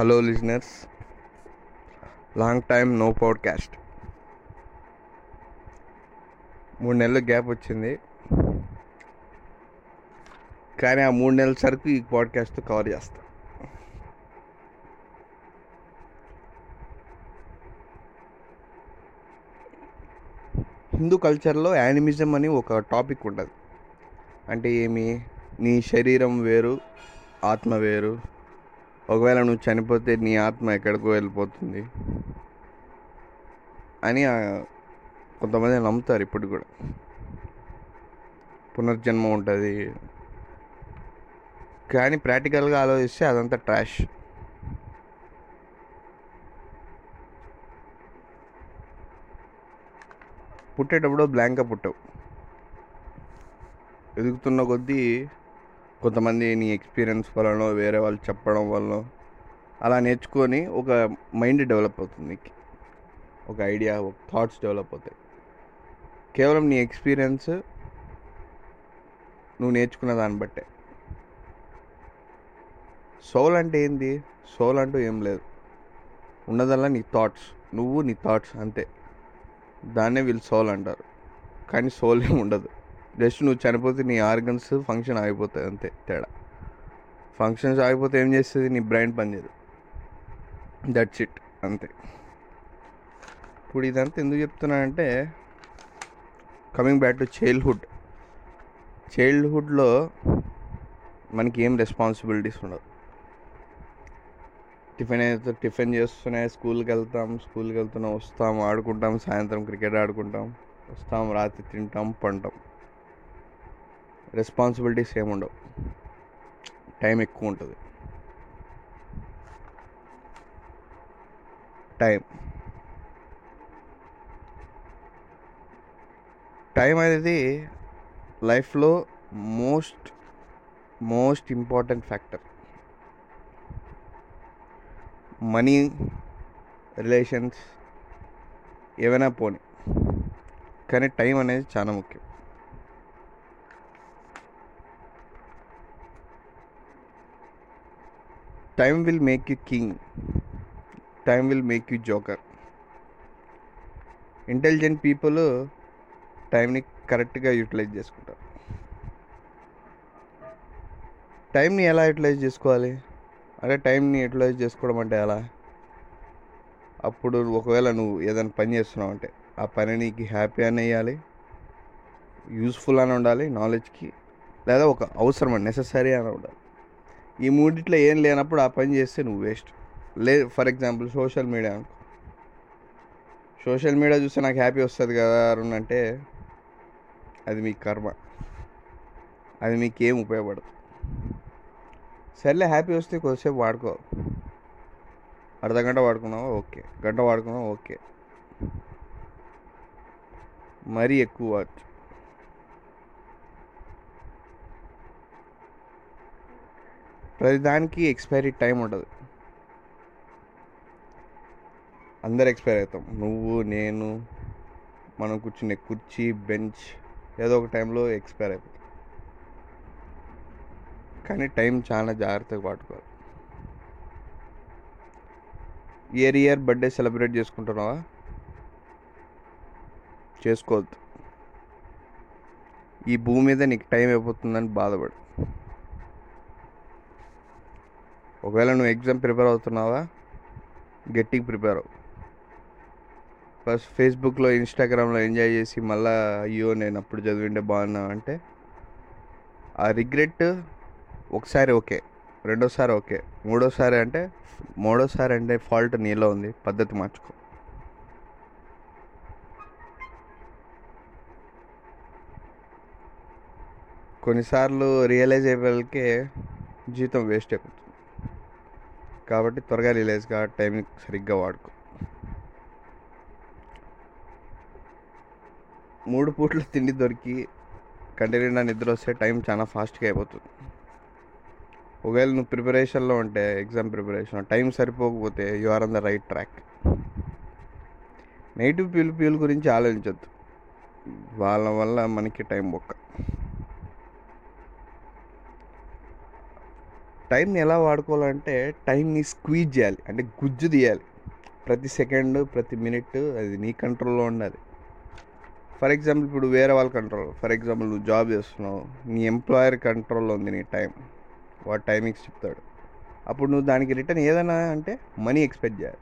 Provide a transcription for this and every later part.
Hello listeners. Long time no podcast. మూడు నెలలు gap వచ్చింది. కానీ ఆ మూడు నెలల సరుకు ఈ పాడ్కాస్ట్ కవర్ చేస్తా. హిందూ కల్చర్లో యానిమిజం అని ఒక టాపిక్ ఉంటుంది. అంటే ఏమి? నీ శరీరం వేరు ఆత్మ వేరు ఒకవేళ నువ్వు చనిపోతే నీ ఆత్మ ఎక్కడికో వెళ్ళిపోతుంది అని కొంతమంది నమ్ముతారు ఇప్పుడు కూడా. పునర్జన్మ ఉంటుంది. కానీ ప్రాక్టికల్గా ఆలోచిస్తే అదంతా ట్రాష్. పుట్టేటప్పుడు బ్లాంక్గా పుట్టవు. ఎదుగుతున్న కొద్దీ కొంతమంది నీ ఎక్స్పీరియన్స్ వలన వేరే వాళ్ళు చెప్పడం వల్ల అలా నేర్చుకొని ఒక మైండ్ డెవలప్ అవుతుంది. నీకు ఒక ఐడియా ఒక థాట్స్ డెవలప్ అవుతాయి. కేవలం నీ ఎక్స్పీరియన్స్ నువ్వు నేర్చుకున్న దాన్ని బట్టే. సోల్ అంటే ఏంది? సోల్ అంటూ ఏం లేదు. ఉన్నదల్లా నీ థాట్స్ నువ్వు నీ థాట్స్ అంతే. దాన్నే వీళ్ళు సోల్ అంటారు. కానీ సోల్ ఏమి ఉండదు. జస్ట్ నువ్వు చనిపోతే నీ ఆర్గన్స్ ఫంక్షన్ ఆగిపోతాయి అంతే తేడా. ఫంక్షన్స్ ఆగిపోతే ఏం చేస్తుంది? నీ బ్రెయిన్ పనిచేయదు దట్స్ ఇట్ అంతే. ఇప్పుడు ఇదంతా ఎందుకు చెప్తున్నానంటే కమింగ్ బ్యాక్ టు చైల్డ్హుడ్ చైల్డ్హుడ్లో మనకి ఏం రెస్పాన్సిబిలిటీస్ ఉండవు. టిఫిన్ అయితే టిఫిన్ చేస్తూనే స్కూల్కి వెళ్తాం స్కూల్కి వెళ్తున్నాం వస్తాం ఆడుకుంటాం సాయంత్రం క్రికెట్ ఆడుకుంటాం వస్తాం రాత్రి తింటాం పంటాం. రెస్పాన్సిబిలిటీస్ ఏముండవు. టైం ఎక్కువ ఉంటుంది టైం. టైం అనేది లైఫ్లో most most important factor. Money relations ఏవైనా పోనీ. కానీ టైం అనేది చాలా ముఖ్యం. Time will make you king time will make you joker intelligent people టైంని కరెక్ట్గా యూటిలైజ్ చేసుకుంటారు. టైంని ఎలా యూటిలైజ్ చేసుకోవాలి? అంటే టైంని యూటిలైజ్ చేసుకోవడం అంటే ఎలా? అప్పుడు ఒకవేళ నువ్వు ఏదైనా పని చేస్తున్నావు అంటే ఆ పని నీకు హ్యాపీ అని వేయాలి యూస్ఫుల్ అని ఉండాలి నాలెడ్జ్కి లేదా ఒక అవసరం అని నెససరీ అని ఉండాలి. ఈ మూడిట్లో ఏం లేనప్పుడు ఆ పని చేస్తే నువ్వు వేస్ట్ లే ఫర్ ఎగ్జాంపుల్ సోషల్ మీడియా అనుకో. సోషల్ మీడియా చూస్తే నాకు హ్యాపీ వస్తుంది కదా అంటే అది మీ కర్మ. అది మీకు ఉపయోగపడదు. సర్లే హ్యాపీ వస్తే కొద్దిసేపు వాడుకో. అర్ధ గంట వాడుకున్నావా? ఓకే. గంట వాడుకున్నావా? ఓకే. మరీ ఎక్కువ వాడచ్చు ప్రతిదానికి ఎక్స్పైరీ టైం ఉంటుంది. అందరు ఎక్స్పైర్ అవుతాం. నువ్వు నేను మనం కూర్చునే కుర్చీ బెంచ్ ఏదో ఒక టైంలో ఎక్స్పైర్ అయిపోతాం. కానీ టైం చాలా జాగ్రత్తగా వాడుకోవాలి. ఇయర్ ఇయర్ బర్త్డే సెలబ్రేట్ చేసుకుంటున్నావా? చేసుకోవద్దు. ఈ భూమి మీద నీకు టైం అయిపోతుందని బాధపడు. ఒకవేళ నువ్వు ఎగ్జామ్ ప్రిపేర్ అవుతున్నావా? గట్టిగా ప్రిపేర్ అవ్వు. ఫస్ట్ ఫేస్బుక్లో ఇన్స్టాగ్రామ్లో ఎంజాయ్ చేసి మళ్ళీ అయ్యో నేను అప్పుడు చదివింటే బాగున్నా అంటే ఆ రిగ్రెట్ ఒకసారి ఓకే రెండోసారి ఓకే మూడోసారి అంటే మూడోసారి అంటే ఫాల్ట్ నీలో ఉంది పద్ధతి మార్చుకో. కొన్నిసార్లు రియలైజ్ అయ్యేకే జీతం వేస్ట్ అయిపోతుంది. కాబట్టి త్వరగా రిలీజ్ కా టైంని సరిగ్గా వాడుకో. మూడు పూట్ల తిండి దొరికి కంటి నిండా నిద్ర వస్తే టైం చాలా ఫాస్ట్గా అయిపోతుంది. ఒకవేళ నువ్వు ప్రిపరేషన్లో ఉంటే ఎగ్జామ్ ప్రిపరేషన్ టైం సరిపోకపోతే you are on the right track. Negative people people గురించి ఆలోచించద్దు. వాళ్ళ వల్ల మనకి టైం బొక్క. టైంని ఎలా వాడుకోవాలంటే టైంని స్క్వీజ్ చేయాలి. అంటే గుజ్జు తీయాలి. ప్రతి సెకండ్ ప్రతి మినిట్ అది నీ కంట్రోల్లో ఉండాలి. ఫర్ ఎగ్జాంపుల్ ఇప్పుడు వేరే వాళ్ళ కంట్రోల్. ఫర్ ఎగ్జాంపుల్ నువ్వు జాబ్ చేస్తున్నావు. నీ ఎంప్లాయర్ కంట్రోల్లో ఉంది నీ టైం. వాడు టైమింగ్స్ చెప్తాడు. అప్పుడు నువ్వు దానికి రిటర్న్ ఏదైనా అంటే మనీ ఎక్స్పెక్ట్ చేయాలి.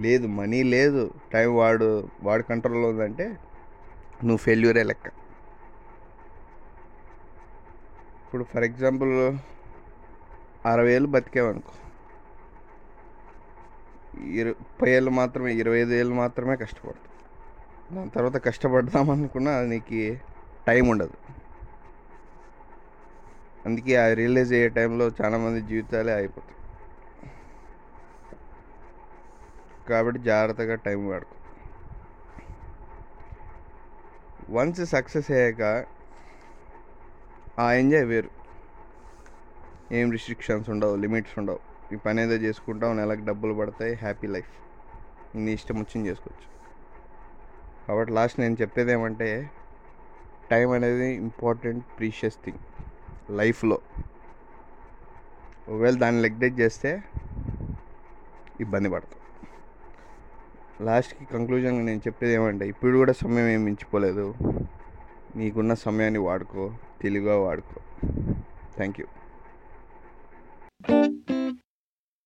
లేదు మనీ లేదు. టైం వాడు వాడి కంట్రోల్లో ఉందంటే నువ్వు ఫెయిల్యూరే లెక్క. ఇప్పుడు ఫర్ ఎగ్జాంపుల్ అరవై ఏళ్ళు బతికేవనుకో. ఇరవై ముప్పై ఏళ్ళు మాత్రమే ఇరవై ఐదు ఏళ్ళు మాత్రమే కష్టపడతాం. దాని తర్వాత కష్టపడదాం అనుకున్నా నీకు టైం ఉండదు. అందుకే ఆ రియలైజ్ అయ్యే టైంలో చాలామంది జీవితాలే అయిపోతాయి కాబట్టి జాగ్రత్తగా టైం వాడుకో. వన్స్ సక్సెస్ అయ్యాక ఆ ఎంజాయ్ వేరు. ఏం రిస్ట్రిక్షన్స్ ఉండవు లిమిట్స్ ఉండవు. ఈ పని ఏదో చేసుకుంటావు నెలకు డబ్బులు పడతాయి హ్యాపీ లైఫ్ నీ ఇష్టం వచ్చింది చేసుకోవచ్చు. కాబట్టి లాస్ట్ నేను చెప్పేది ఏమంటే టైం అనేది ఇంపార్టెంట్ ప్రీషియస్ థింగ్ లైఫ్లో ఒకవేళ దాన్ని నెగ్లెక్ట్ చేస్తే ఇబ్బంది పడతాం. లాస్ట్కి కంక్లూజన్గా నేను చెప్పేది ఏమంటే ఇప్పుడు కూడా సమయం ఏం మించిపోలేదు. నీకున్న సమయాన్ని వాడుకో తెలివిగా వాడుకో. Thank you